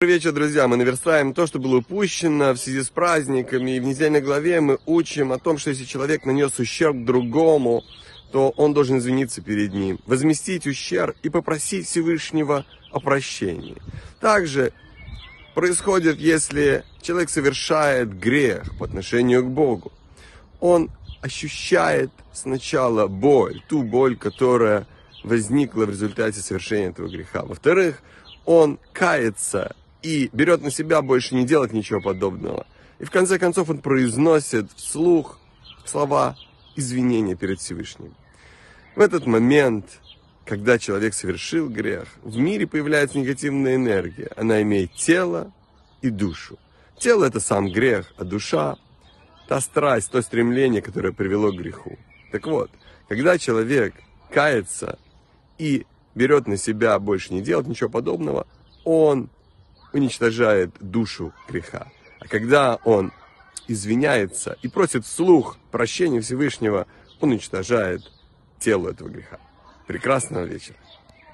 Добрый вечер, друзья. Мы наверстаем то, что было упущено в связи с праздниками. И в недельной главе мы учим о том, что если человек нанес ущерб другому, то он должен извиниться перед ним, возместить ущерб и попросить Всевышнего о прощении. Также происходит, если человек совершает грех по отношению к Богу. Он ощущает сначала боль, ту боль, которая возникла в результате совершения этого греха. Во-вторых, он кается и берет на себя больше не делать ничего подобного. И в конце концов он произносит вслух слова извинения перед Всевышним. В этот момент, когда человек совершил грех, в мире появляется негативная энергия. Она имеет тело и душу. Тело это сам грех, а душа та страсть, то стремление, которое привело к греху. Так вот, когда человек кается и берет на себя больше не делать ничего подобного, он уничтожает душу греха. А когда он извиняется и просит вслух прощения Всевышнего, он уничтожает тело этого греха. Прекрасного вечера.